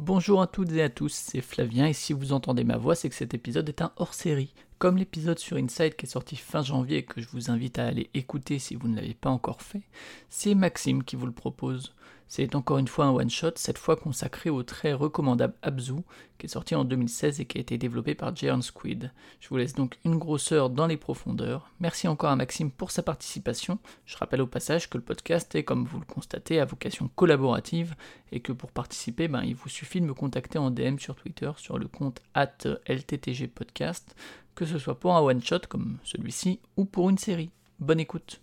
Bonjour à toutes et à tous, c'est Flavien et si vous entendez ma voix, c'est que cet épisode est un hors-série. Comme l'épisode sur Inside qui est sorti fin janvier et que je vous invite à aller écouter si vous ne l'avez pas encore fait, c'est Maxime qui vous le propose. C'est encore une fois un one-shot, cette fois consacré au très recommandable Abzu, qui est sorti en 2016 et qui a été développé par Giant Squid. Je vous laisse donc une grosseur dans les profondeurs. Merci encore à Maxime pour sa participation. Je rappelle au passage que le podcast est, comme vous le constatez, à vocation collaborative et que pour participer, ben, il vous suffit de me contacter en DM sur Twitter sur le compte at LTTGpodcast, que ce soit pour un one-shot comme celui-ci ou pour une série. Bonne écoute